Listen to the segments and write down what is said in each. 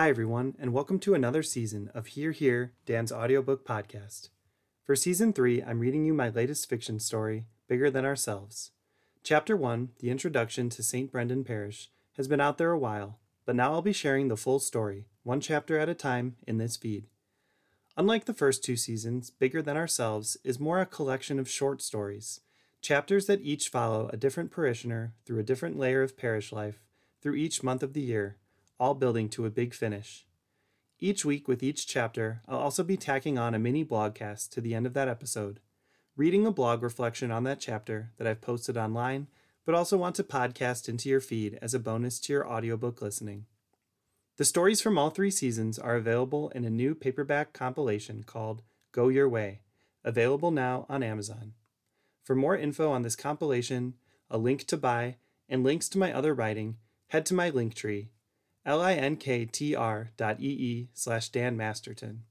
Hi, everyone, and welcome to another season of Hear Hear, Dan's audiobook podcast. For season three, I'm reading you my latest fiction story, Bigger Than Ourselves. Chapter one, The Introduction to St. Brendan Parish, has been out there a while, but now I'll be sharing the full story, one chapter at a time, in this feed. Unlike the first two seasons, Bigger Than Ourselves is more a collection of short stories, chapters that each follow a different parishioner through a different layer of parish life through each month of the year all building to a big finish. Each week with each chapter, I'll also be tacking on a mini blogcast to the end of that episode, reading a blog reflection on that chapter that I've posted online, but also want to podcast into your feed as a bonus to your audiobook listening. The stories from all three seasons are available in a new paperback compilation called Go Your Way, available now on Amazon. For more info on this compilation, a link to buy, and links to my other writing, head to my link tree linktr dot slash Dan Masterton,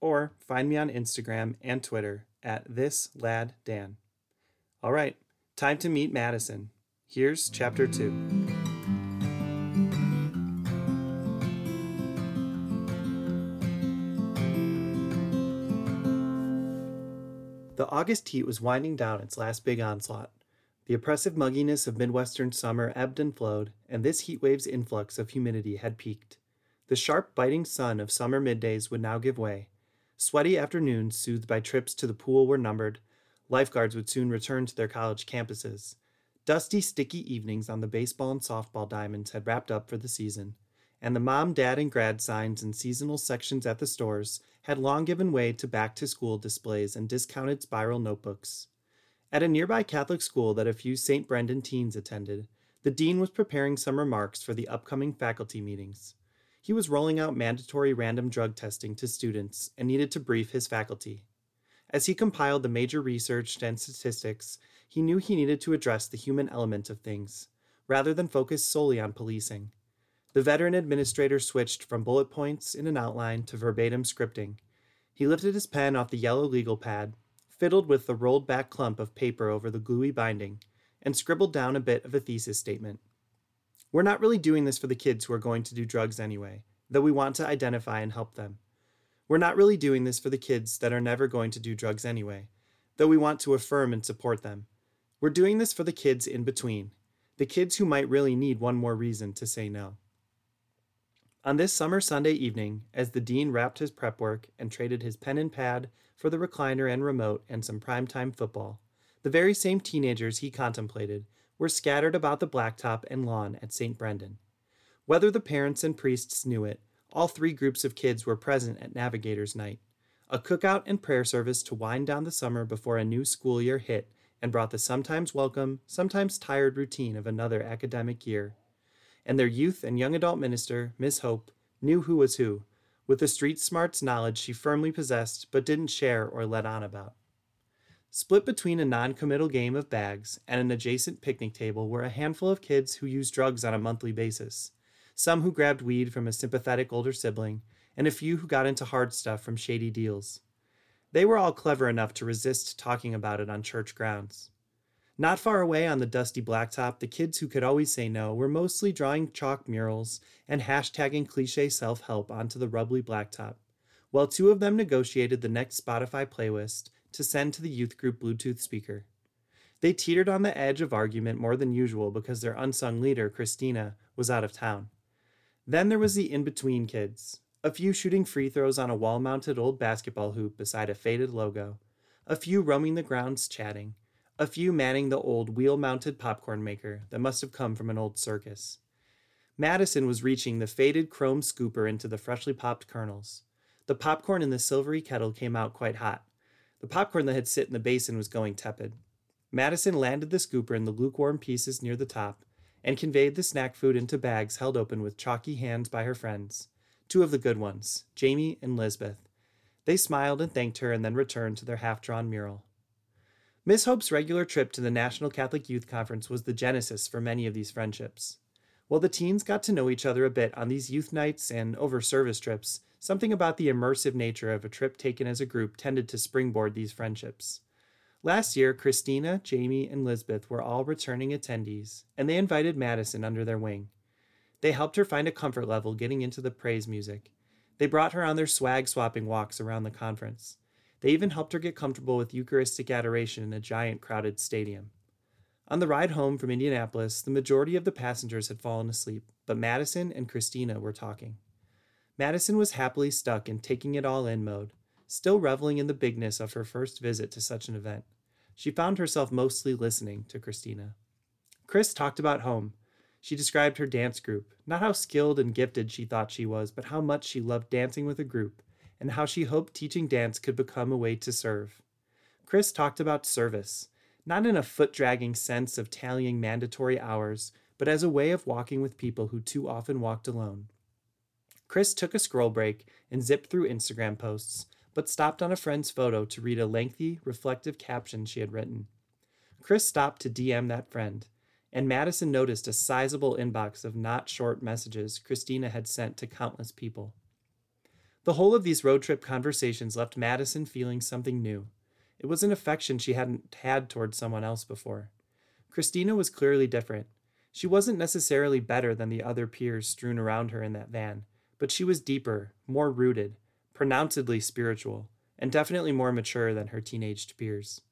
or find me on Instagram and Twitter at this lad Dan. All right, time to meet Madison. Here's chapter two. The August heat was winding down its last big onslaught. The oppressive mugginess of Midwestern summer ebbed and flowed, and this heat wave's influx of humidity had peaked. The sharp, biting sun of summer middays would now give way. Sweaty afternoons, soothed by trips to the pool, were numbered. Lifeguards would soon return to their college campuses. Dusty, sticky evenings on the baseball and softball diamonds had wrapped up for the season, and the mom, dad, and grad signs and seasonal sections at the stores had long given way to back to school displays and discounted spiral notebooks. At a nearby Catholic school that a few St. Brendan teens attended, the dean was preparing some remarks for the upcoming faculty meetings. He was rolling out mandatory random drug testing to students and needed to brief his faculty. As he compiled the major research and statistics, he knew he needed to address the human element of things, rather than focus solely on policing. The veteran administrator switched from bullet points in an outline to verbatim scripting. He lifted his pen off the yellow legal pad fiddled with the rolled back clump of paper over the gluey binding, and scribbled down a bit of a thesis statement. We're not really doing this for the kids who are going to do drugs anyway, though we want to identify and help them. We're not really doing this for the kids that are never going to do drugs anyway, though we want to affirm and support them. We're doing this for the kids in between, the kids who might really need one more reason to say no. On this summer Sunday evening, as the dean wrapped his prep work and traded his pen and pad for the recliner and remote and some primetime football, the very same teenagers he contemplated were scattered about the blacktop and lawn at St. Brendan. Whether the parents and priests knew it, all three groups of kids were present at Navigators Night, a cookout and prayer service to wind down the summer before a new school year hit and brought the sometimes welcome, sometimes tired routine of another academic year and their youth and young adult minister, Miss Hope, knew who was who, with the street smarts knowledge she firmly possessed but didn't share or let on about. Split between a non committal game of bags and an adjacent picnic table were a handful of kids who used drugs on a monthly basis, some who grabbed weed from a sympathetic older sibling, and a few who got into hard stuff from shady deals. They were all clever enough to resist talking about it on church grounds. Not far away on the dusty blacktop, the kids who could always say no were mostly drawing chalk murals and hashtagging cliche self help onto the rubbly blacktop, while two of them negotiated the next Spotify playlist to send to the youth group Bluetooth speaker. They teetered on the edge of argument more than usual because their unsung leader, Christina, was out of town. Then there was the in between kids, a few shooting free throws on a wall mounted old basketball hoop beside a faded logo, a few roaming the grounds chatting a few manning the old wheel mounted popcorn maker that must have come from an old circus. Madison was reaching the faded chrome scooper into the freshly popped kernels. The popcorn in the silvery kettle came out quite hot. The popcorn that had sit in the basin was going tepid. Madison landed the scooper in the lukewarm pieces near the top and conveyed the snack food into bags held open with chalky hands by her friends, two of the good ones, Jamie and Lisbeth. They smiled and thanked her and then returned to their half drawn mural. Miss Hope's regular trip to the National Catholic Youth Conference was the genesis for many of these friendships. While the teens got to know each other a bit on these youth nights and over service trips, something about the immersive nature of a trip taken as a group tended to springboard these friendships. Last year, Christina, Jamie, and Lisbeth were all returning attendees, and they invited Madison under their wing. They helped her find a comfort level getting into the praise music. They brought her on their swag swapping walks around the conference. They even helped her get comfortable with Eucharistic adoration in a giant crowded stadium. On the ride home from Indianapolis, the majority of the passengers had fallen asleep, but Madison and Christina were talking. Madison was happily stuck in taking it all in mode, still reveling in the bigness of her first visit to such an event. She found herself mostly listening to Christina. Chris talked about home. She described her dance group, not how skilled and gifted she thought she was, but how much she loved dancing with a group and how she hoped teaching dance could become a way to serve. Chris talked about service, not in a foot dragging sense of tallying mandatory hours, but as a way of walking with people who too often walked alone. Chris took a scroll break and zipped through Instagram posts, but stopped on a friend's photo to read a lengthy, reflective caption she had written. Chris stopped to DM that friend, and Madison noticed a sizable inbox of not short messages Christina had sent to countless people. The whole of these road trip conversations left Madison feeling something new. It was an affection she hadn't had towards someone else before. Christina was clearly different. She wasn't necessarily better than the other peers strewn around her in that van, but she was deeper, more rooted, pronouncedly spiritual, and definitely more mature than her teenaged peers.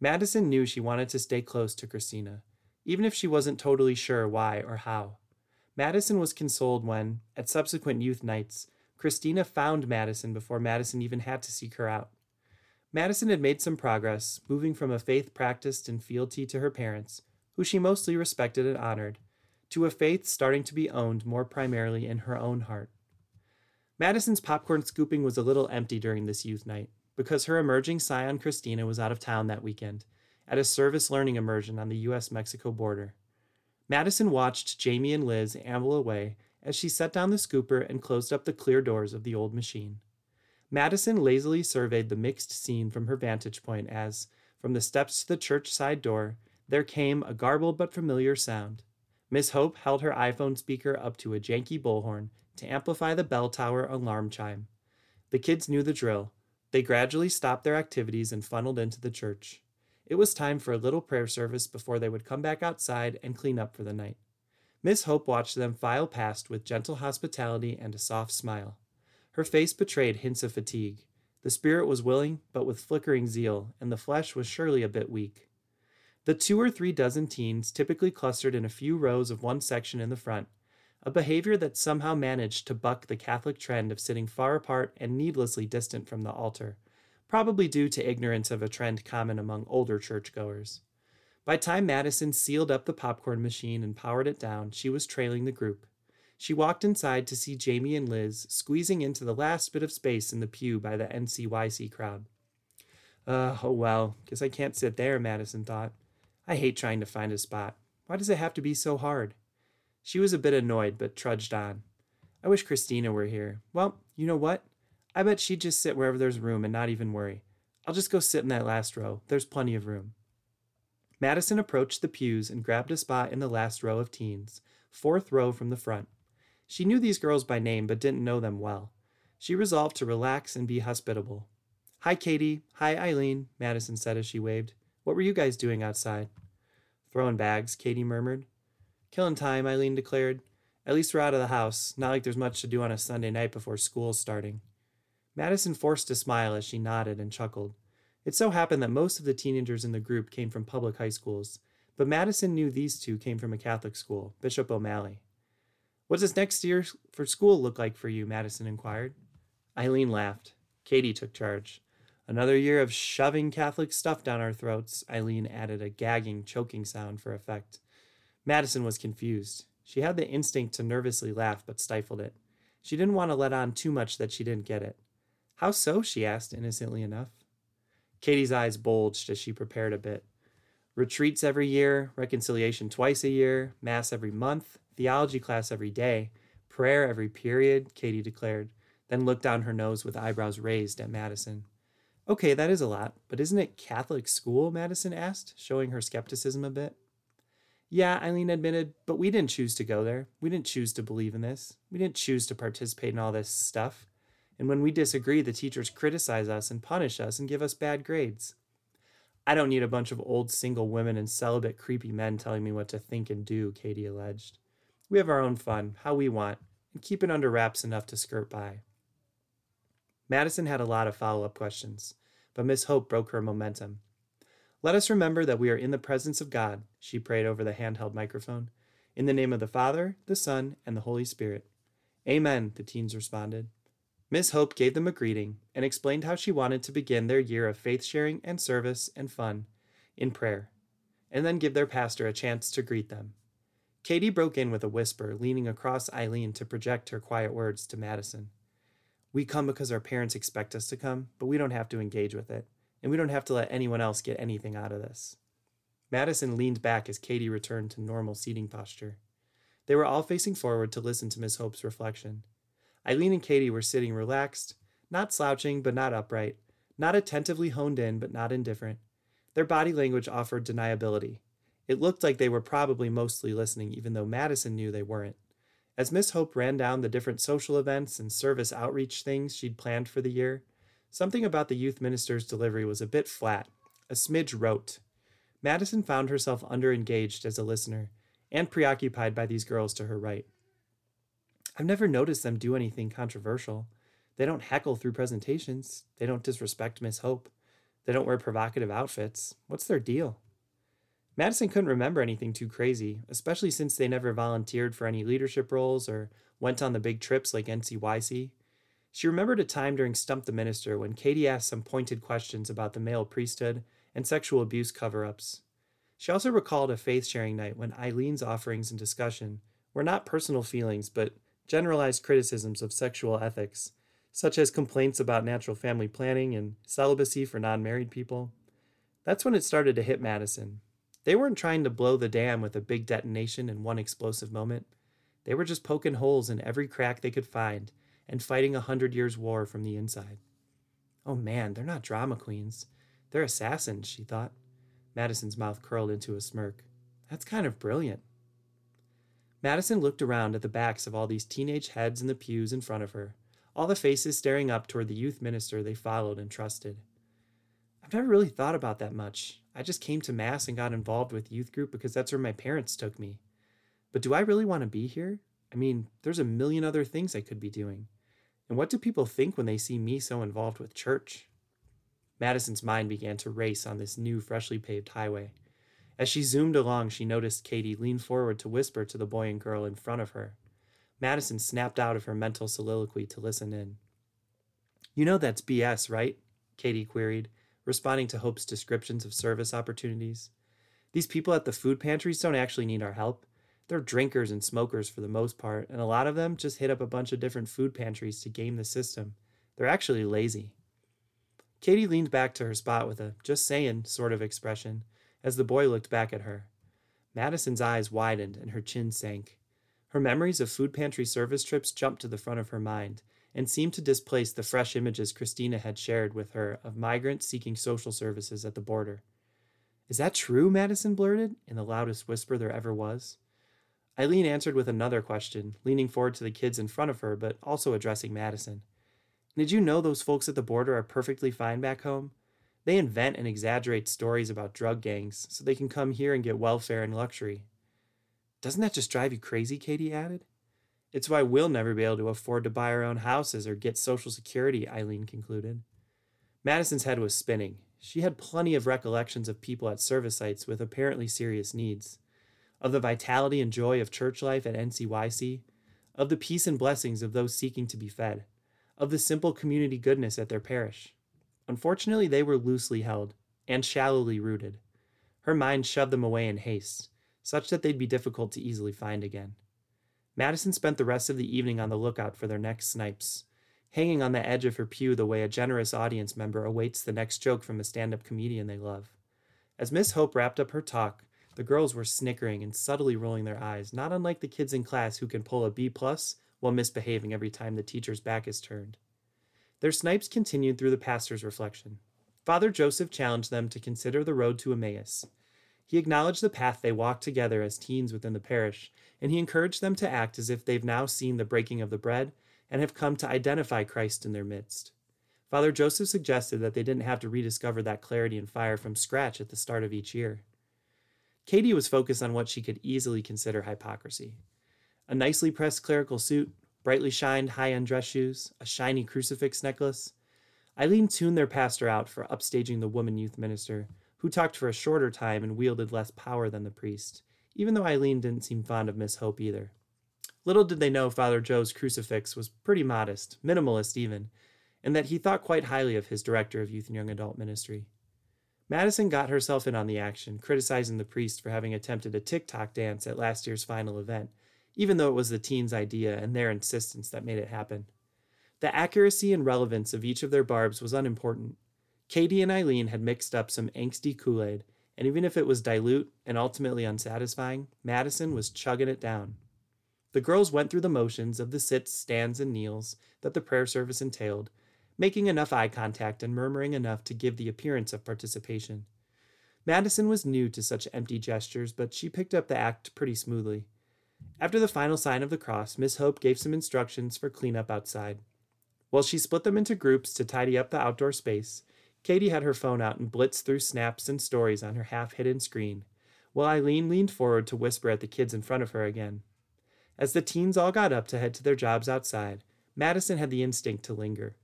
Madison knew she wanted to stay close to Christina, even if she wasn't totally sure why or how. Madison was consoled when, at subsequent youth nights, Christina found Madison before Madison even had to seek her out. Madison had made some progress, moving from a faith practiced in fealty to her parents, who she mostly respected and honored, to a faith starting to be owned more primarily in her own heart. Madison's popcorn scooping was a little empty during this youth night, because her emerging scion Christina was out of town that weekend, at a service learning immersion on the US Mexico border. Madison watched Jamie and Liz amble away as she set down the scooper and closed up the clear doors of the old machine. Madison lazily surveyed the mixed scene from her vantage point as, from the steps to the church side door, there came a garbled but familiar sound. Miss Hope held her iPhone speaker up to a janky bullhorn to amplify the bell tower alarm chime. The kids knew the drill. They gradually stopped their activities and funneled into the church. It was time for a little prayer service before they would come back outside and clean up for the night. Miss Hope watched them file past with gentle hospitality and a soft smile. Her face betrayed hints of fatigue. The spirit was willing, but with flickering zeal, and the flesh was surely a bit weak. The two or three dozen teens typically clustered in a few rows of one section in the front, a behavior that somehow managed to buck the Catholic trend of sitting far apart and needlessly distant from the altar, probably due to ignorance of a trend common among older churchgoers. By the time Madison sealed up the popcorn machine and powered it down, she was trailing the group. She walked inside to see Jamie and Liz squeezing into the last bit of space in the pew by the NCYC crowd. Uh, oh well, guess I can't sit there, Madison thought. I hate trying to find a spot. Why does it have to be so hard? She was a bit annoyed, but trudged on. I wish Christina were here. Well, you know what? I bet she'd just sit wherever there's room and not even worry. I'll just go sit in that last row. There's plenty of room. Madison approached the pews and grabbed a spot in the last row of teens, fourth row from the front. She knew these girls by name but didn't know them well. She resolved to relax and be hospitable. Hi, Katie. Hi, Eileen, Madison said as she waved. What were you guys doing outside? Throwing bags, Katie murmured. Killing time, Eileen declared. At least we're out of the house. Not like there's much to do on a Sunday night before school's starting. Madison forced a smile as she nodded and chuckled. It so happened that most of the teenagers in the group came from public high schools, but Madison knew these two came from a Catholic school, Bishop O'Malley. What does next year for school look like for you? Madison inquired. Eileen laughed. Katie took charge. Another year of shoving Catholic stuff down our throats, Eileen added a gagging, choking sound for effect. Madison was confused. She had the instinct to nervously laugh, but stifled it. She didn't want to let on too much that she didn't get it. How so? she asked, innocently enough. Katie's eyes bulged as she prepared a bit. Retreats every year, reconciliation twice a year, Mass every month, theology class every day, Prayer every period, Katie declared, then looked down her nose with eyebrows raised at Madison. Okay, that is a lot, but isn't it Catholic school? Madison asked, showing her skepticism a bit. Yeah, Eileen admitted, but we didn't choose to go there. We didn't choose to believe in this. We didn't choose to participate in all this stuff. And when we disagree, the teachers criticize us and punish us and give us bad grades. I don't need a bunch of old single women and celibate creepy men telling me what to think and do, Katie alleged. We have our own fun, how we want, and keep it under wraps enough to skirt by. Madison had a lot of follow up questions, but Miss Hope broke her momentum. Let us remember that we are in the presence of God, she prayed over the handheld microphone. In the name of the Father, the Son, and the Holy Spirit. Amen, the teens responded. Miss Hope gave them a greeting and explained how she wanted to begin their year of faith sharing and service and fun in prayer, and then give their pastor a chance to greet them. Katie broke in with a whisper, leaning across Eileen to project her quiet words to Madison. We come because our parents expect us to come, but we don't have to engage with it, and we don't have to let anyone else get anything out of this. Madison leaned back as Katie returned to normal seating posture. They were all facing forward to listen to Miss Hope's reflection. Eileen and Katie were sitting relaxed, not slouching but not upright, not attentively honed in but not indifferent. Their body language offered deniability. It looked like they were probably mostly listening, even though Madison knew they weren't. As Miss Hope ran down the different social events and service outreach things she'd planned for the year, something about the youth minister's delivery was a bit flat, a smidge rote. Madison found herself underengaged as a listener and preoccupied by these girls to her right. I've never noticed them do anything controversial. They don't heckle through presentations. They don't disrespect Miss Hope. They don't wear provocative outfits. What's their deal? Madison couldn't remember anything too crazy, especially since they never volunteered for any leadership roles or went on the big trips like NCYC. She remembered a time during Stump the Minister when Katie asked some pointed questions about the male priesthood and sexual abuse cover ups. She also recalled a faith sharing night when Eileen's offerings and discussion were not personal feelings, but generalized criticisms of sexual ethics, such as complaints about natural family planning and celibacy for non married people. That's when it started to hit Madison. They weren't trying to blow the dam with a big detonation in one explosive moment. They were just poking holes in every crack they could find and fighting a hundred years' war from the inside. Oh man, they're not drama queens. They're assassins, she thought. Madison's mouth curled into a smirk. That's kind of brilliant. Madison looked around at the backs of all these teenage heads in the pews in front of her, all the faces staring up toward the youth minister they followed and trusted. I've never really thought about that much. I just came to Mass and got involved with youth group because that's where my parents took me. But do I really want to be here? I mean, there's a million other things I could be doing. And what do people think when they see me so involved with church? Madison's mind began to race on this new, freshly paved highway. As she zoomed along, she noticed Katie lean forward to whisper to the boy and girl in front of her. Madison snapped out of her mental soliloquy to listen in. You know that's BS, right? Katie queried, responding to Hope's descriptions of service opportunities. These people at the food pantries don't actually need our help. They're drinkers and smokers for the most part, and a lot of them just hit up a bunch of different food pantries to game the system. They're actually lazy. Katie leaned back to her spot with a just saying sort of expression, as the boy looked back at her. Madison's eyes widened and her chin sank. Her memories of food pantry service trips jumped to the front of her mind and seemed to displace the fresh images Christina had shared with her of migrants seeking social services at the border. Is that true? Madison blurted, in the loudest whisper there ever was. Eileen answered with another question, leaning forward to the kids in front of her, but also addressing Madison. Did you know those folks at the border are perfectly fine back home? They invent and exaggerate stories about drug gangs so they can come here and get welfare and luxury. Doesn't that just drive you crazy? Katie added. It's why we'll never be able to afford to buy our own houses or get Social Security, Eileen concluded. Madison's head was spinning. She had plenty of recollections of people at service sites with apparently serious needs, of the vitality and joy of church life at NCYC, of the peace and blessings of those seeking to be fed, of the simple community goodness at their parish. Unfortunately, they were loosely held and shallowly rooted. Her mind shoved them away in haste, such that they'd be difficult to easily find again. Madison spent the rest of the evening on the lookout for their next snipes, hanging on the edge of her pew the way a generous audience member awaits the next joke from a stand up comedian they love. As Miss Hope wrapped up her talk, the girls were snickering and subtly rolling their eyes, not unlike the kids in class who can pull a B plus while misbehaving every time the teacher's back is turned. Their snipes continued through the pastor's reflection. Father Joseph challenged them to consider the road to Emmaus. He acknowledged the path they walked together as teens within the parish, and he encouraged them to act as if they've now seen the breaking of the bread and have come to identify Christ in their midst. Father Joseph suggested that they didn't have to rediscover that clarity and fire from scratch at the start of each year. Katie was focused on what she could easily consider hypocrisy a nicely pressed clerical suit, brightly shined high end dress shoes, a shiny crucifix necklace. Eileen tuned their pastor out for upstaging the woman youth minister, who talked for a shorter time and wielded less power than the priest, even though Eileen didn't seem fond of Miss Hope either. Little did they know Father Joe's crucifix was pretty modest, minimalist even, and that he thought quite highly of his director of youth and young adult ministry. Madison got herself in on the action, criticizing the priest for having attempted a TikTok dance at last year's final event, even though it was the teens' idea and their insistence that made it happen. The accuracy and relevance of each of their barbs was unimportant. Katie and Eileen had mixed up some angsty Kool Aid, and even if it was dilute and ultimately unsatisfying, Madison was chugging it down. The girls went through the motions of the sits, stands, and kneels that the prayer service entailed, making enough eye contact and murmuring enough to give the appearance of participation. Madison was new to such empty gestures, but she picked up the act pretty smoothly. After the final sign of the cross, Miss Hope gave some instructions for cleanup outside. While she split them into groups to tidy up the outdoor space, Katie had her phone out and blitzed through snaps and stories on her half hidden screen, while Eileen leaned forward to whisper at the kids in front of her again. As the teens all got up to head to their jobs outside, Madison had the instinct to linger.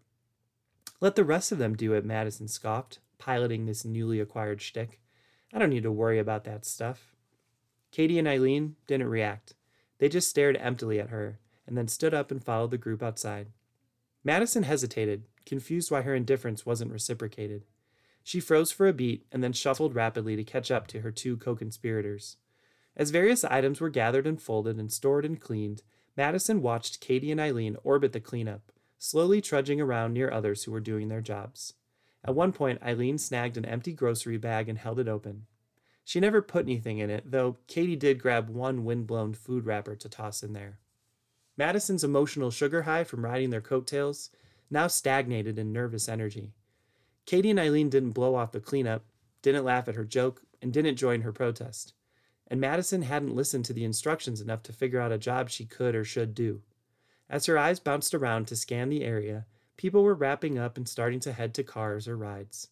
Let the rest of them do it, Madison scoffed, piloting this newly acquired shtick. I don't need to worry about that stuff. Katie and Eileen didn't react. They just stared emptily at her, and then stood up and followed the group outside. Madison hesitated, confused why her indifference wasn't reciprocated. She froze for a beat and then shuffled rapidly to catch up to her two co conspirators. As various items were gathered and folded and stored and cleaned, Madison watched Katie and Eileen orbit the cleanup, slowly trudging around near others who were doing their jobs. At one point, Eileen snagged an empty grocery bag and held it open. She never put anything in it, though Katie did grab one wind-blown food wrapper to toss in there. Madison's emotional sugar high from riding their coattails now stagnated in nervous energy. Katie and Eileen didn't blow off the cleanup, didn't laugh at her joke, and didn't join her protest. And Madison hadn't listened to the instructions enough to figure out a job she could or should do. As her eyes bounced around to scan the area, people were wrapping up and starting to head to cars or rides.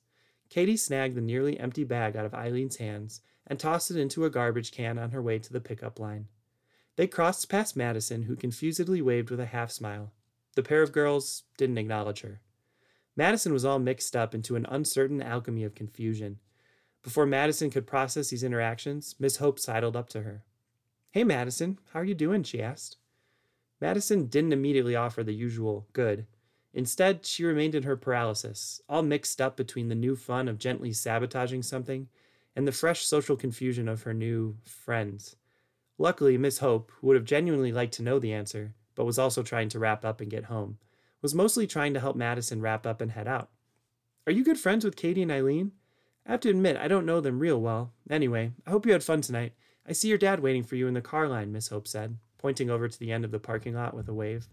Katie snagged the nearly empty bag out of Eileen's hands and tossed it into a garbage can on her way to the pickup line. They crossed past Madison, who confusedly waved with a half smile. The pair of girls didn't acknowledge her. Madison was all mixed up into an uncertain alchemy of confusion. Before Madison could process these interactions, Miss Hope sidled up to her. Hey, Madison, how are you doing? she asked. Madison didn't immediately offer the usual good. Instead, she remained in her paralysis, all mixed up between the new fun of gently sabotaging something and the fresh social confusion of her new friends. Luckily, Miss Hope, who would have genuinely liked to know the answer, but was also trying to wrap up and get home, was mostly trying to help Madison wrap up and head out. Are you good friends with Katie and Eileen? I have to admit, I don't know them real well. Anyway, I hope you had fun tonight. I see your dad waiting for you in the car line, Miss Hope said pointing over to the end of the parking lot with a wave.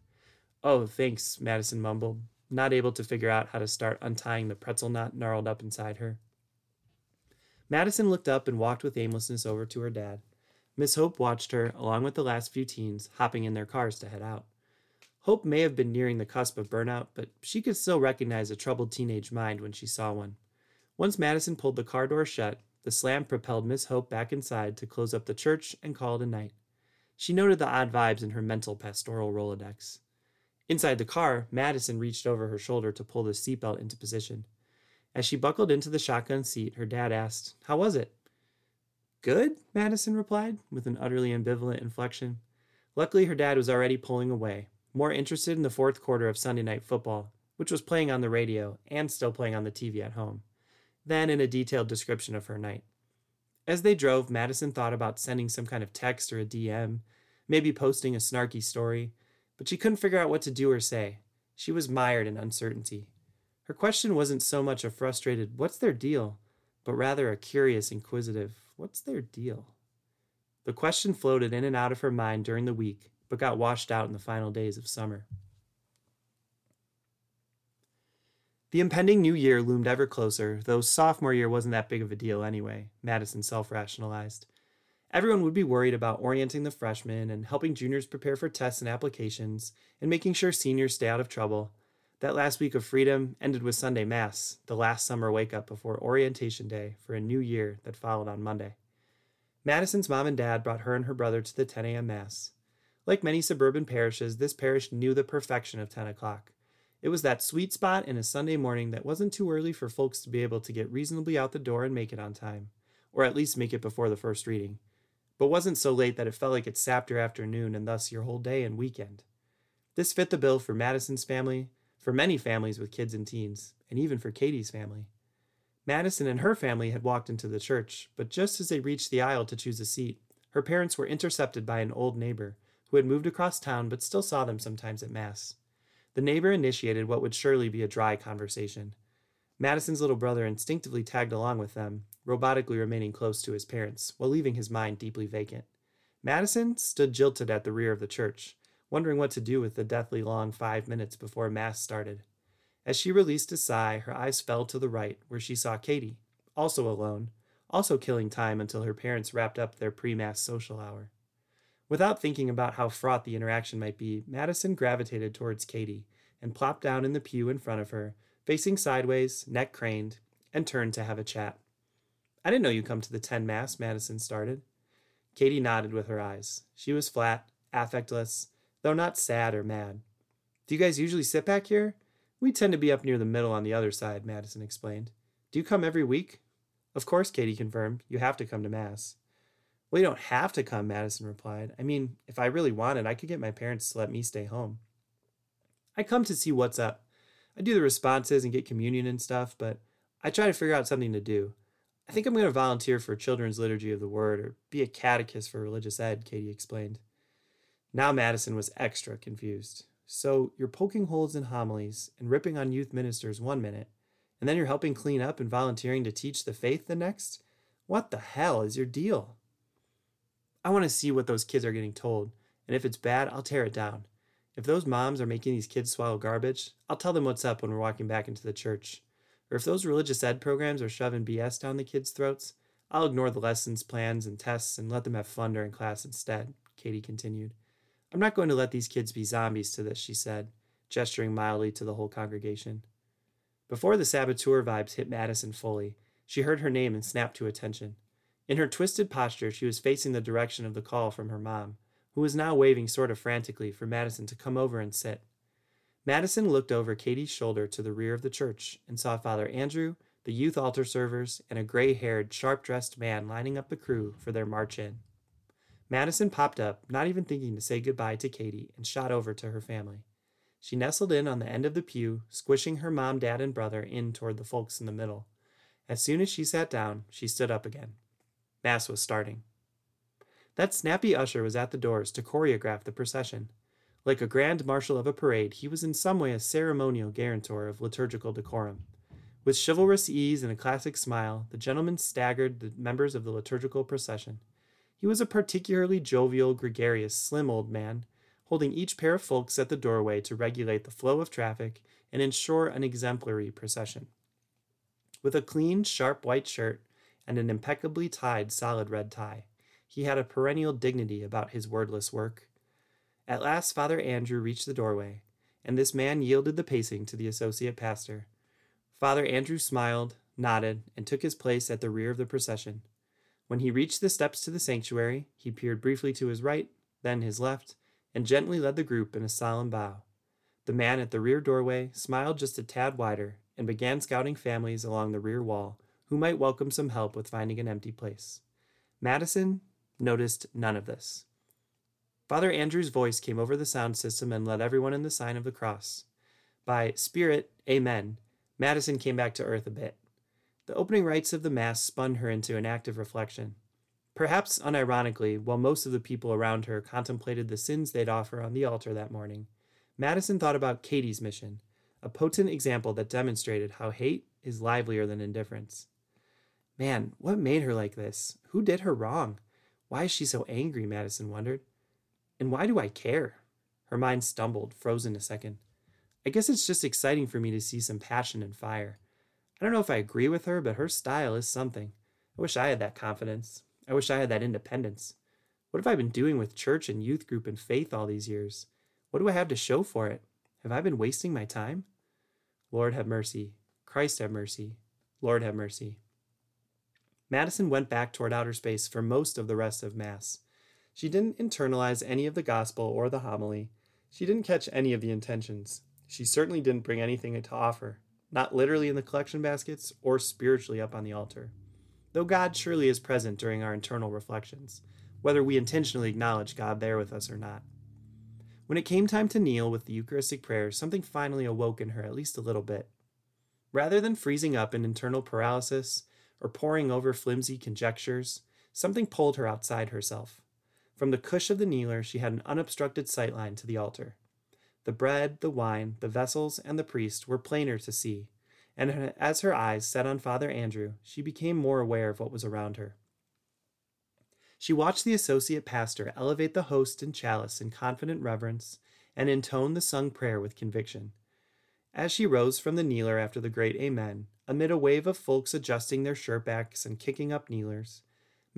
Oh, thanks, Madison mumbled, not able to figure out how to start untying the pretzel knot gnarled up inside her. Madison looked up and walked with aimlessness over to her dad. Miss Hope watched her, along with the last few teens, hopping in their cars to head out. Hope may have been nearing the cusp of burnout, but she could still recognize a troubled teenage mind when she saw one. Once Madison pulled the car door shut, the slam propelled Miss Hope back inside to close up the church and call it a night. She noted the odd vibes in her mental pastoral Rolodex. Inside the car, Madison reached over her shoulder to pull the seatbelt into position. As she buckled into the shotgun seat, her dad asked, How was it? Good, Madison replied, with an utterly ambivalent inflection. Luckily, her dad was already pulling away, more interested in the fourth quarter of Sunday Night Football, which was playing on the radio and still playing on the TV at home, than in a detailed description of her night. As they drove, Madison thought about sending some kind of text or a DM, maybe posting a snarky story, but she couldn't figure out what to do or say. She was mired in uncertainty. Her question wasn't so much a frustrated, what's their deal, but rather a curious, inquisitive, what's their deal? The question floated in and out of her mind during the week, but got washed out in the final days of summer. The impending new year loomed ever closer, though sophomore year wasn't that big of a deal anyway, Madison self rationalized. Everyone would be worried about orienting the freshmen and helping juniors prepare for tests and applications and making sure seniors stay out of trouble. That last week of freedom ended with Sunday Mass, the last summer wake up before orientation day for a new year that followed on Monday. Madison's mom and dad brought her and her brother to the 10 a.m. Mass. Like many suburban parishes, this parish knew the perfection of 10 o'clock. It was that sweet spot in a Sunday morning that wasn't too early for folks to be able to get reasonably out the door and make it on time, or at least make it before the first reading but wasn't so late that it felt like it sapped your afternoon and thus your whole day and weekend. This fit the bill for Madison's family, for many families with kids and teens, and even for Katie's family. Madison and her family had walked into the church, but just as they reached the aisle to choose a seat, her parents were intercepted by an old neighbor who had moved across town but still saw them sometimes at Mass. The neighbor initiated what would surely be a dry conversation. Madison's little brother instinctively tagged along with them, robotically remaining close to his parents, while leaving his mind deeply vacant. Madison stood jilted at the rear of the church, wondering what to do with the deathly long five minutes before Mass started. As she released a sigh, her eyes fell to the right, where she saw Katie, also alone, also killing time until her parents wrapped up their pre Mass social hour. Without thinking about how fraught the interaction might be, Madison gravitated towards Katie and plopped down in the pew in front of her, facing sideways, neck craned, and turned to have a chat. I didn't know you come to the 10 Mass, Madison started. Katie nodded with her eyes. She was flat, affectless, though not sad or mad. Do you guys usually sit back here? We tend to be up near the middle on the other side, Madison explained. Do you come every week? Of course, Katie confirmed. You have to come to Mass. Well, you don't have to come, Madison replied. I mean, if I really wanted, I could get my parents to let me stay home. I come to see what's up. I do the responses and get communion and stuff, but I try to figure out something to do. I think I'm going to volunteer for Children's Liturgy of the Word or be a catechist for religious ed, Katie explained. Now Madison was extra confused. So you're poking holes in homilies and ripping on youth ministers one minute, and then you're helping clean up and volunteering to teach the faith the next? What the hell is your deal? I want to see what those kids are getting told, and if it's bad, I'll tear it down. If those moms are making these kids swallow garbage, I'll tell them what's up when we're walking back into the church. Or if those religious ed programs are shoving BS down the kids' throats, I'll ignore the lessons, plans, and tests and let them have fun during class instead, Katie continued. I'm not going to let these kids be zombies to this, she said, gesturing mildly to the whole congregation. Before the saboteur vibes hit Madison fully, she heard her name and snapped to attention. In her twisted posture, she was facing the direction of the call from her mom, who was now waving sort of frantically for Madison to come over and sit. Madison looked over Katie's shoulder to the rear of the church and saw Father Andrew, the youth altar servers, and a gray haired, sharp dressed man lining up the crew for their march in. Madison popped up, not even thinking to say goodbye to Katie, and shot over to her family. She nestled in on the end of the pew, squishing her mom, dad, and brother in toward the folks in the middle. As soon as she sat down, she stood up again. Mass was starting. That snappy usher was at the doors to choreograph the procession. Like a grand marshal of a parade, he was in some way a ceremonial guarantor of liturgical decorum. With chivalrous ease and a classic smile, the gentleman staggered the members of the liturgical procession. He was a particularly jovial, gregarious, slim old man, holding each pair of folks at the doorway to regulate the flow of traffic and ensure an exemplary procession. With a clean, sharp white shirt and an impeccably tied solid red tie, he had a perennial dignity about his wordless work. At last, Father Andrew reached the doorway, and this man yielded the pacing to the associate pastor. Father Andrew smiled, nodded, and took his place at the rear of the procession. When he reached the steps to the sanctuary, he peered briefly to his right, then his left, and gently led the group in a solemn bow. The man at the rear doorway smiled just a tad wider and began scouting families along the rear wall who might welcome some help with finding an empty place. Madison noticed none of this. Father Andrew's voice came over the sound system and led everyone in the sign of the cross. By Spirit, Amen, Madison came back to earth a bit. The opening rites of the Mass spun her into an active reflection. Perhaps unironically, while most of the people around her contemplated the sins they'd offer on the altar that morning, Madison thought about Katie's mission, a potent example that demonstrated how hate is livelier than indifference. Man, what made her like this? Who did her wrong? Why is she so angry? Madison wondered. And why do I care? Her mind stumbled, frozen a second. I guess it's just exciting for me to see some passion and fire. I don't know if I agree with her, but her style is something. I wish I had that confidence. I wish I had that independence. What have I been doing with church and youth group and faith all these years? What do I have to show for it? Have I been wasting my time? Lord have mercy. Christ have mercy. Lord have mercy. Madison went back toward outer space for most of the rest of Mass. She didn't internalize any of the gospel or the homily. She didn't catch any of the intentions. She certainly didn't bring anything to offer, not literally in the collection baskets or spiritually up on the altar. Though God surely is present during our internal reflections, whether we intentionally acknowledge God there with us or not. When it came time to kneel with the Eucharistic prayer, something finally awoke in her at least a little bit. Rather than freezing up in internal paralysis or poring over flimsy conjectures, something pulled her outside herself. From the cush of the kneeler, she had an unobstructed sightline to the altar. The bread, the wine, the vessels, and the priest were plainer to see, and as her eyes set on Father Andrew, she became more aware of what was around her. She watched the associate pastor elevate the host and chalice in confident reverence and intone the sung prayer with conviction. As she rose from the kneeler after the great Amen, amid a wave of folks adjusting their shirt backs and kicking up kneelers,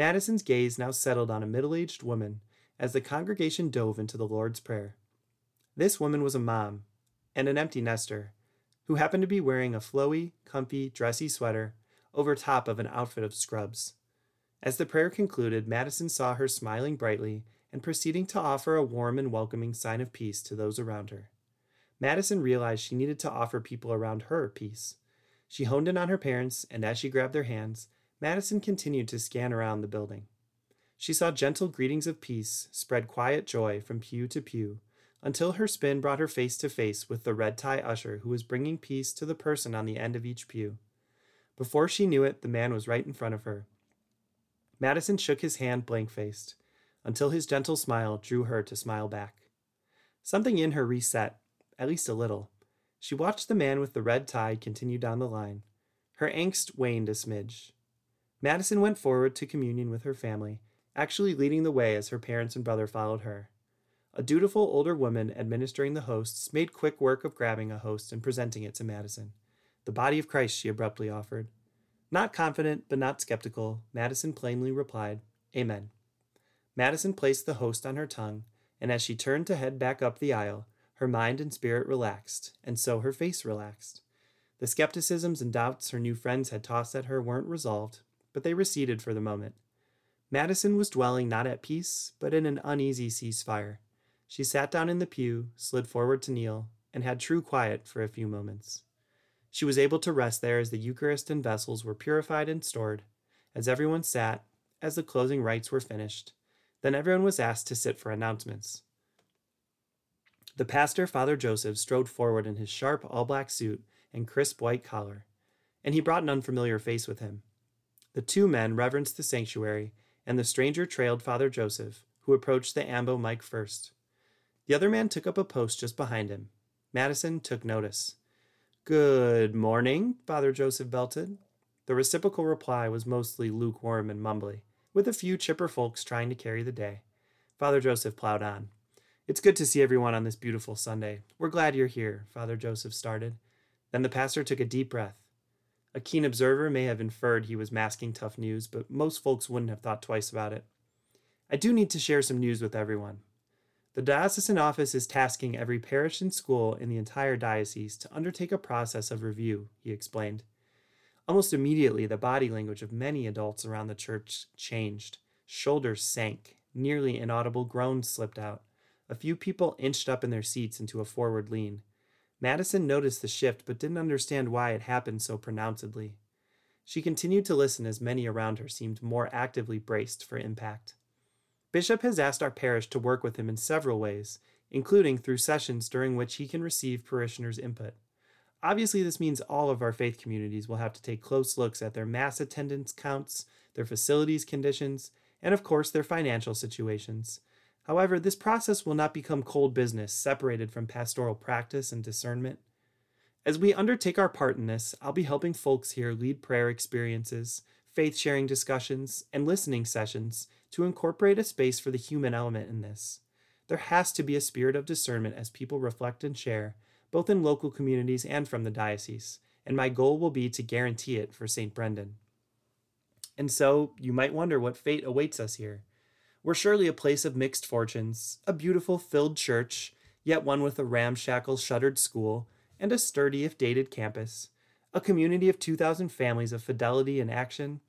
Madison's gaze now settled on a middle aged woman as the congregation dove into the Lord's Prayer. This woman was a mom and an empty nester who happened to be wearing a flowy, comfy, dressy sweater over top of an outfit of scrubs. As the prayer concluded, Madison saw her smiling brightly and proceeding to offer a warm and welcoming sign of peace to those around her. Madison realized she needed to offer people around her peace. She honed in on her parents, and as she grabbed their hands, Madison continued to scan around the building. She saw gentle greetings of peace spread quiet joy from pew to pew until her spin brought her face to face with the red tie usher who was bringing peace to the person on the end of each pew. Before she knew it, the man was right in front of her. Madison shook his hand blank faced until his gentle smile drew her to smile back. Something in her reset, at least a little. She watched the man with the red tie continue down the line. Her angst waned a smidge. Madison went forward to communion with her family, actually leading the way as her parents and brother followed her. A dutiful older woman administering the hosts made quick work of grabbing a host and presenting it to Madison. The body of Christ, she abruptly offered. Not confident, but not skeptical, Madison plainly replied, Amen. Madison placed the host on her tongue, and as she turned to head back up the aisle, her mind and spirit relaxed, and so her face relaxed. The skepticisms and doubts her new friends had tossed at her weren't resolved, but they receded for the moment. Madison was dwelling not at peace, but in an uneasy ceasefire. She sat down in the pew, slid forward to kneel, and had true quiet for a few moments. She was able to rest there as the Eucharist and vessels were purified and stored, as everyone sat, as the closing rites were finished. Then everyone was asked to sit for announcements. The pastor, Father Joseph, strode forward in his sharp all black suit and crisp white collar, and he brought an unfamiliar face with him. The two men reverenced the sanctuary, and the stranger trailed Father Joseph, who approached the ambo mic first. The other man took up a post just behind him. Madison took notice. Good morning, Father Joseph belted. The reciprocal reply was mostly lukewarm and mumbly, with a few chipper folks trying to carry the day. Father Joseph plowed on. It's good to see everyone on this beautiful Sunday. We're glad you're here, Father Joseph started. Then the pastor took a deep breath. A keen observer may have inferred he was masking tough news, but most folks wouldn't have thought twice about it. I do need to share some news with everyone. The diocesan office is tasking every parish and school in the entire diocese to undertake a process of review, he explained. Almost immediately, the body language of many adults around the church changed. Shoulders sank, nearly inaudible groans slipped out. A few people inched up in their seats into a forward lean. Madison noticed the shift but didn't understand why it happened so pronouncedly. She continued to listen as many around her seemed more actively braced for impact. Bishop has asked our parish to work with him in several ways, including through sessions during which he can receive parishioners' input. Obviously, this means all of our faith communities will have to take close looks at their mass attendance counts, their facilities conditions, and of course, their financial situations. However, this process will not become cold business separated from pastoral practice and discernment. As we undertake our part in this, I'll be helping folks here lead prayer experiences, faith sharing discussions, and listening sessions to incorporate a space for the human element in this. There has to be a spirit of discernment as people reflect and share, both in local communities and from the diocese, and my goal will be to guarantee it for St. Brendan. And so, you might wonder what fate awaits us here. We're surely a place of mixed fortunes, a beautiful filled church, yet one with a ramshackle shuttered school, and a sturdy if dated campus, a community of 2,000 families of fidelity and action,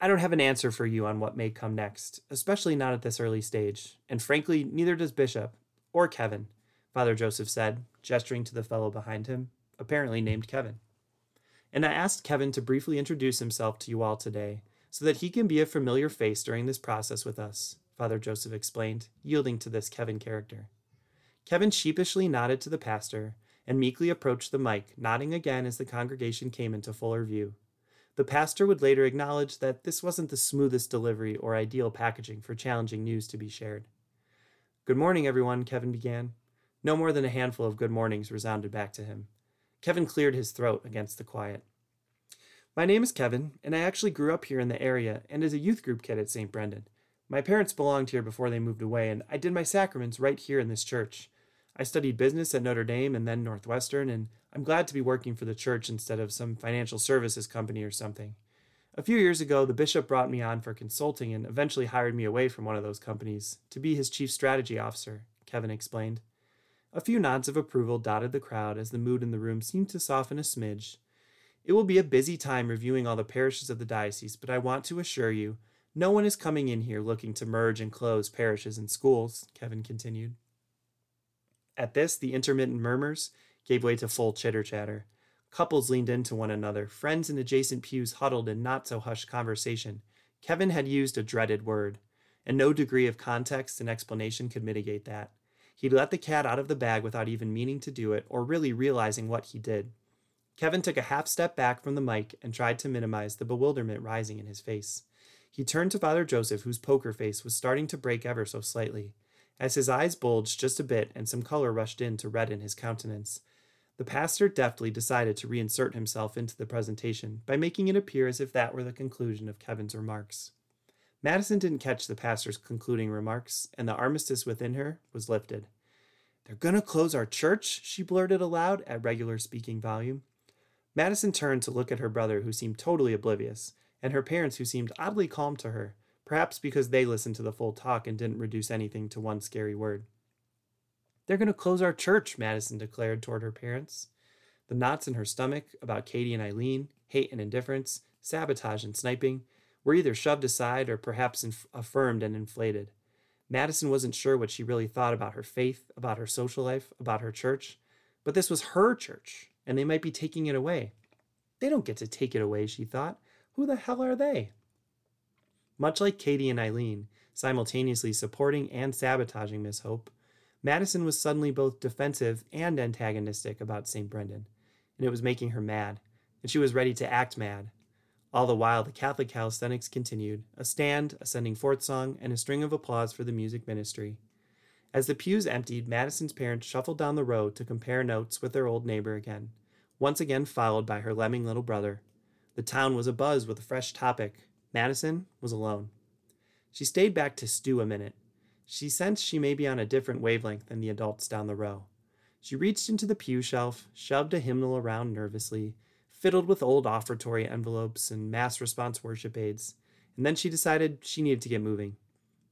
I don't have an answer for you on what may come next, especially not at this early stage, and frankly, neither does Bishop or Kevin, Father Joseph said, gesturing to the fellow behind him, apparently named Kevin. And I asked Kevin to briefly introduce himself to you all today, so that he can be a familiar face during this process with us, Father Joseph explained, yielding to this Kevin character. Kevin sheepishly nodded to the pastor and meekly approached the mic, nodding again as the congregation came into fuller view. The pastor would later acknowledge that this wasn't the smoothest delivery or ideal packaging for challenging news to be shared. Good morning, everyone, Kevin began. No more than a handful of good mornings resounded back to him. Kevin cleared his throat against the quiet. My name is Kevin, and I actually grew up here in the area and as a youth group kid at St. Brendan. My parents belonged here before they moved away, and I did my sacraments right here in this church. I studied business at Notre Dame and then Northwestern, and I'm glad to be working for the church instead of some financial services company or something. A few years ago, the bishop brought me on for consulting and eventually hired me away from one of those companies to be his chief strategy officer, Kevin explained. A few nods of approval dotted the crowd as the mood in the room seemed to soften a smidge. It will be a busy time reviewing all the parishes of the diocese, but I want to assure you, no one is coming in here looking to merge and close parishes and schools, Kevin continued. At this, the intermittent murmurs gave way to full chitter chatter. Couples leaned into one another, friends in adjacent pews huddled in not so hushed conversation. Kevin had used a dreaded word, and no degree of context and explanation could mitigate that. He'd let the cat out of the bag without even meaning to do it or really realizing what he did. Kevin took a half step back from the mic and tried to minimize the bewilderment rising in his face. He turned to Father Joseph, whose poker face was starting to break ever so slightly. As his eyes bulged just a bit and some color rushed in to redden his countenance, the pastor deftly decided to reinsert himself into the presentation by making it appear as if that were the conclusion of Kevin's remarks. Madison didn't catch the pastor's concluding remarks, and the armistice within her was lifted. They're gonna close our church, she blurted aloud at regular speaking volume. Madison turned to look at her brother, who seemed totally oblivious, and her parents, who seemed oddly calm to her, perhaps because they listened to the full talk and didn't reduce anything to one scary word. They're going to close our church, Madison declared toward her parents. The knots in her stomach about Katie and Eileen, hate and indifference, sabotage and sniping, were either shoved aside or perhaps inf- affirmed and inflated. Madison wasn't sure what she really thought about her faith, about her social life, about her church, but this was her church, and they might be taking it away. They don't get to take it away, she thought. Who the hell are they? Much like Katie and Eileen, simultaneously supporting and sabotaging Miss Hope, Madison was suddenly both defensive and antagonistic about St. Brendan, and it was making her mad, and she was ready to act mad. All the while, the Catholic calisthenics continued a stand, a sending forth song, and a string of applause for the music ministry. As the pews emptied, Madison's parents shuffled down the row to compare notes with their old neighbor again, once again followed by her lemming little brother. The town was abuzz with a fresh topic, Madison was alone. She stayed back to stew a minute. She sensed she may be on a different wavelength than the adults down the row. She reached into the pew shelf, shoved a hymnal around nervously, fiddled with old offertory envelopes and mass response worship aids, and then she decided she needed to get moving.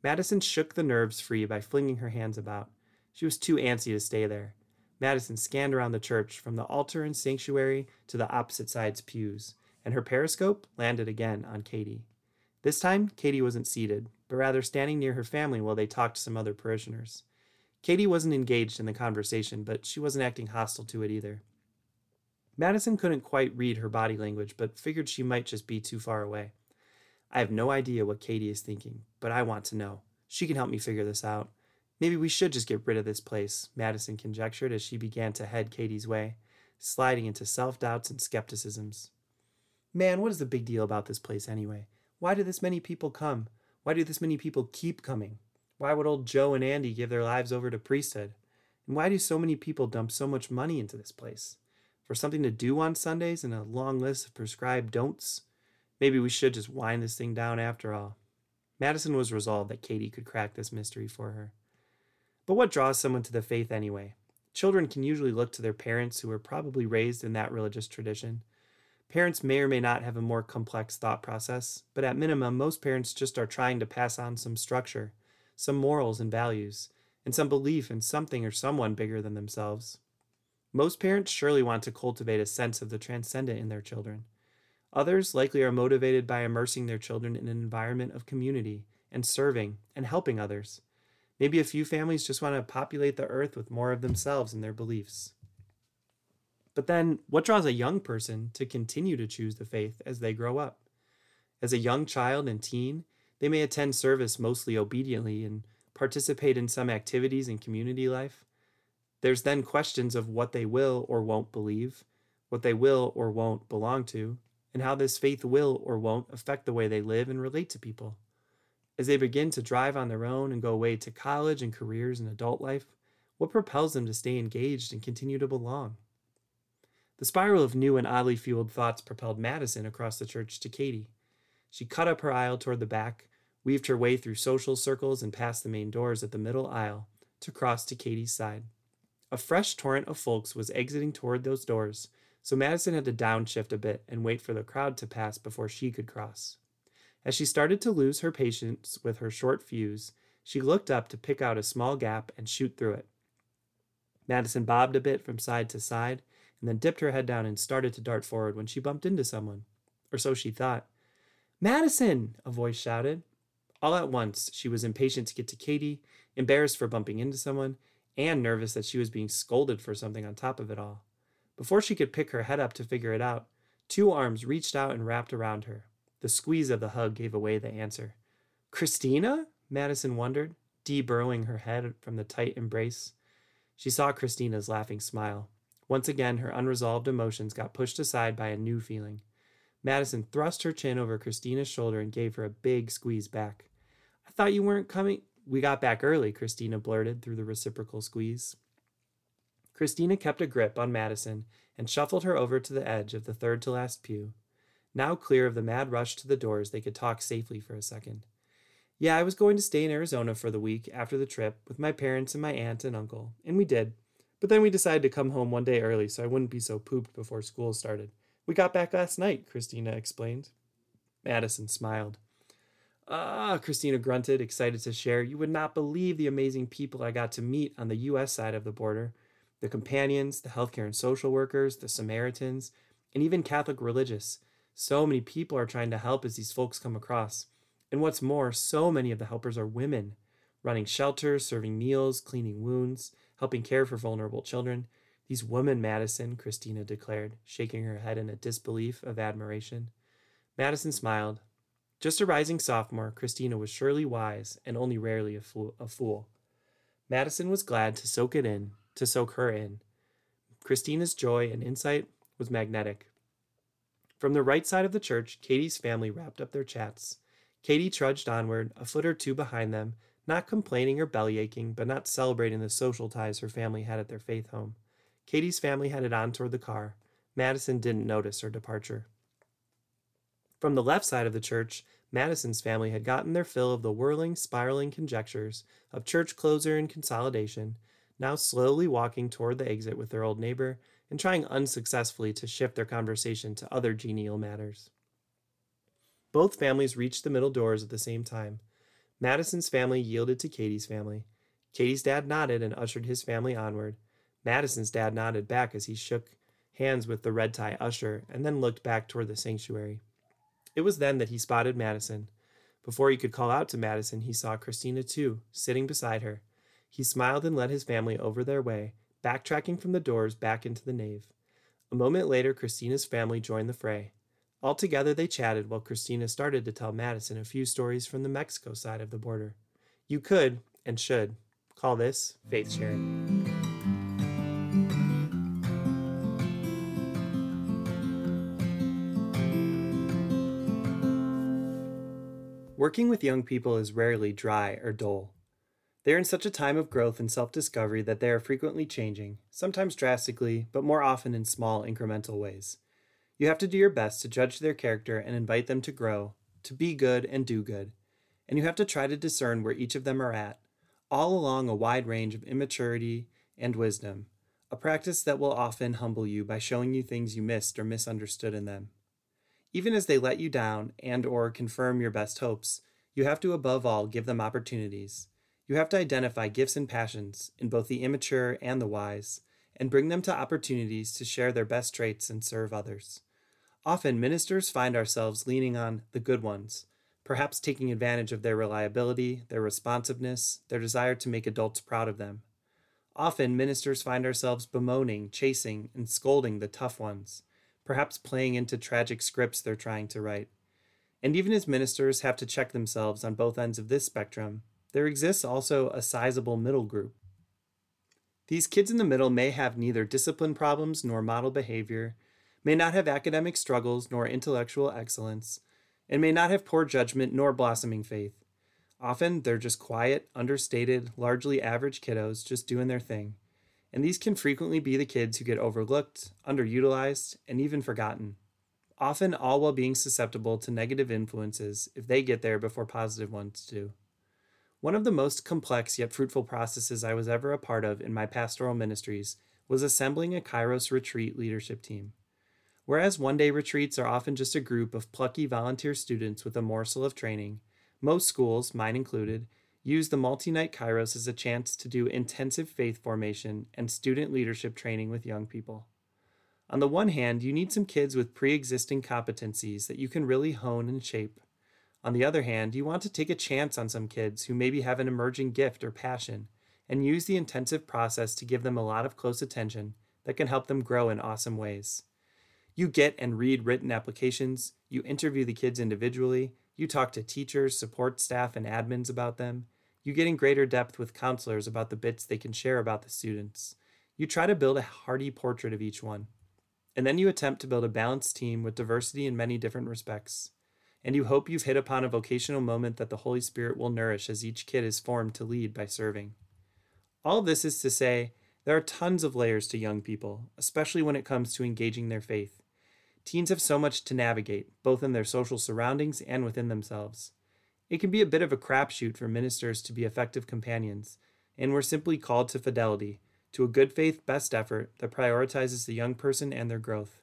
Madison shook the nerves free by flinging her hands about. She was too antsy to stay there. Madison scanned around the church from the altar and sanctuary to the opposite side's pews, and her periscope landed again on Katie. This time, Katie wasn't seated, but rather standing near her family while they talked to some other parishioners. Katie wasn't engaged in the conversation, but she wasn't acting hostile to it either. Madison couldn't quite read her body language, but figured she might just be too far away. I have no idea what Katie is thinking, but I want to know. She can help me figure this out. Maybe we should just get rid of this place, Madison conjectured as she began to head Katie's way, sliding into self doubts and skepticisms. Man, what is the big deal about this place anyway? Why do this many people come? Why do this many people keep coming? Why would old Joe and Andy give their lives over to priesthood? And why do so many people dump so much money into this place? For something to do on Sundays and a long list of prescribed don'ts? Maybe we should just wind this thing down after all. Madison was resolved that Katie could crack this mystery for her. But what draws someone to the faith anyway? Children can usually look to their parents who were probably raised in that religious tradition. Parents may or may not have a more complex thought process, but at minimum, most parents just are trying to pass on some structure, some morals and values, and some belief in something or someone bigger than themselves. Most parents surely want to cultivate a sense of the transcendent in their children. Others likely are motivated by immersing their children in an environment of community and serving and helping others. Maybe a few families just want to populate the earth with more of themselves and their beliefs. But then, what draws a young person to continue to choose the faith as they grow up? As a young child and teen, they may attend service mostly obediently and participate in some activities in community life. There's then questions of what they will or won't believe, what they will or won't belong to, and how this faith will or won't affect the way they live and relate to people. As they begin to drive on their own and go away to college and careers and adult life, what propels them to stay engaged and continue to belong? The spiral of new and oddly fueled thoughts propelled Madison across the church to Katie. She cut up her aisle toward the back, weaved her way through social circles and past the main doors at the middle aisle to cross to Katie's side. A fresh torrent of folks was exiting toward those doors, so Madison had to downshift a bit and wait for the crowd to pass before she could cross. As she started to lose her patience with her short fuse, she looked up to pick out a small gap and shoot through it. Madison bobbed a bit from side to side and then dipped her head down and started to dart forward when she bumped into someone. Or so she thought. Madison! a voice shouted. All at once, she was impatient to get to Katie, embarrassed for bumping into someone, and nervous that she was being scolded for something on top of it all. Before she could pick her head up to figure it out, two arms reached out and wrapped around her. The squeeze of the hug gave away the answer. Christina? Madison wondered, deburrowing her head from the tight embrace. She saw Christina's laughing smile. Once again, her unresolved emotions got pushed aside by a new feeling. Madison thrust her chin over Christina's shoulder and gave her a big squeeze back. I thought you weren't coming. We got back early, Christina blurted through the reciprocal squeeze. Christina kept a grip on Madison and shuffled her over to the edge of the third to last pew. Now clear of the mad rush to the doors, they could talk safely for a second. Yeah, I was going to stay in Arizona for the week after the trip with my parents and my aunt and uncle, and we did. But then we decided to come home one day early so I wouldn't be so pooped before school started. We got back last night, Christina explained. Madison smiled. Ah, Christina grunted, excited to share. You would not believe the amazing people I got to meet on the U.S. side of the border the companions, the healthcare and social workers, the Samaritans, and even Catholic religious. So many people are trying to help as these folks come across. And what's more, so many of the helpers are women, running shelters, serving meals, cleaning wounds, helping care for vulnerable children. These women, Madison, Christina declared, shaking her head in a disbelief of admiration. Madison smiled. Just a rising sophomore, Christina was surely wise and only rarely a fool. A fool. Madison was glad to soak it in, to soak her in. Christina's joy and insight was magnetic. From the right side of the church, Katie's family wrapped up their chats. Katie trudged onward, a foot or two behind them, not complaining or belly aching, but not celebrating the social ties her family had at their faith home. Katie's family headed on toward the car. Madison didn't notice her departure. From the left side of the church, Madison's family had gotten their fill of the whirling, spiraling conjectures of church closure and consolidation, now slowly walking toward the exit with their old neighbor and trying unsuccessfully to shift their conversation to other genial matters. Both families reached the middle doors at the same time. Madison's family yielded to Katie's family. Katie's dad nodded and ushered his family onward. Madison's dad nodded back as he shook hands with the red tie usher and then looked back toward the sanctuary. It was then that he spotted Madison. Before he could call out to Madison, he saw Christina too, sitting beside her. He smiled and led his family over their way, backtracking from the doors back into the nave. A moment later, Christina's family joined the fray. Altogether, they chatted while Christina started to tell Madison a few stories from the Mexico side of the border. You could, and should, call this faith sharing. Working with young people is rarely dry or dull. They are in such a time of growth and self discovery that they are frequently changing, sometimes drastically, but more often in small, incremental ways. You have to do your best to judge their character and invite them to grow, to be good and do good. And you have to try to discern where each of them are at. all along a wide range of immaturity and wisdom, a practice that will often humble you by showing you things you missed or misunderstood in them. Even as they let you down and or confirm your best hopes, you have to above all give them opportunities. You have to identify gifts and passions in both the immature and the wise, and bring them to opportunities to share their best traits and serve others. Often, ministers find ourselves leaning on the good ones, perhaps taking advantage of their reliability, their responsiveness, their desire to make adults proud of them. Often, ministers find ourselves bemoaning, chasing, and scolding the tough ones, perhaps playing into tragic scripts they're trying to write. And even as ministers have to check themselves on both ends of this spectrum, there exists also a sizable middle group. These kids in the middle may have neither discipline problems nor model behavior, may not have academic struggles nor intellectual excellence, and may not have poor judgment nor blossoming faith. Often they're just quiet, understated, largely average kiddos just doing their thing. And these can frequently be the kids who get overlooked, underutilized, and even forgotten. Often all while being susceptible to negative influences if they get there before positive ones do. One of the most complex yet fruitful processes I was ever a part of in my pastoral ministries was assembling a Kairos retreat leadership team. Whereas one day retreats are often just a group of plucky volunteer students with a morsel of training, most schools, mine included, use the multi night Kairos as a chance to do intensive faith formation and student leadership training with young people. On the one hand, you need some kids with pre existing competencies that you can really hone and shape. On the other hand, you want to take a chance on some kids who maybe have an emerging gift or passion and use the intensive process to give them a lot of close attention that can help them grow in awesome ways. You get and read written applications, you interview the kids individually, you talk to teachers, support staff, and admins about them. You get in greater depth with counselors about the bits they can share about the students. You try to build a hearty portrait of each one. And then you attempt to build a balanced team with diversity in many different respects. And you hope you've hit upon a vocational moment that the Holy Spirit will nourish as each kid is formed to lead by serving. All this is to say, there are tons of layers to young people, especially when it comes to engaging their faith. Teens have so much to navigate, both in their social surroundings and within themselves. It can be a bit of a crapshoot for ministers to be effective companions, and we're simply called to fidelity, to a good faith best effort that prioritizes the young person and their growth.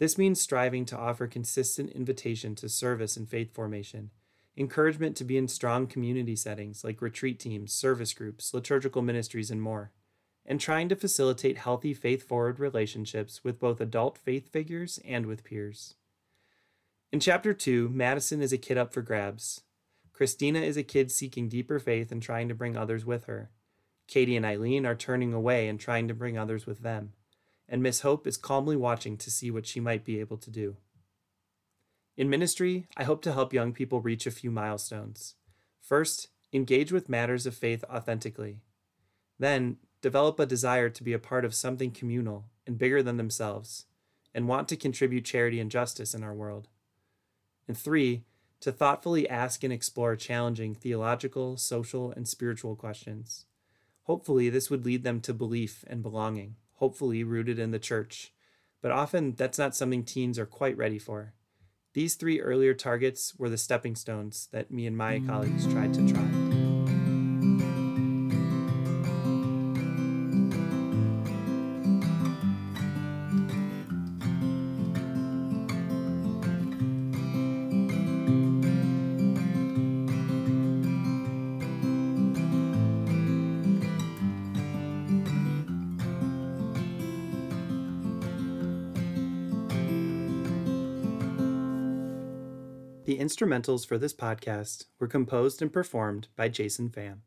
This means striving to offer consistent invitation to service and faith formation, encouragement to be in strong community settings like retreat teams, service groups, liturgical ministries, and more and trying to facilitate healthy faith forward relationships with both adult faith figures and with peers. In chapter 2, Madison is a kid up for grabs. Christina is a kid seeking deeper faith and trying to bring others with her. Katie and Eileen are turning away and trying to bring others with them. And Miss Hope is calmly watching to see what she might be able to do. In ministry, I hope to help young people reach a few milestones. First, engage with matters of faith authentically. Then, develop a desire to be a part of something communal and bigger than themselves, and want to contribute charity and justice in our world. And three, to thoughtfully ask and explore challenging theological, social, and spiritual questions. Hopefully, this would lead them to belief and belonging, hopefully rooted in the church. But often, that's not something teens are quite ready for. These three earlier targets were the stepping stones that me and my colleagues tried to try. Instrumentals for this podcast were composed and performed by Jason Pham.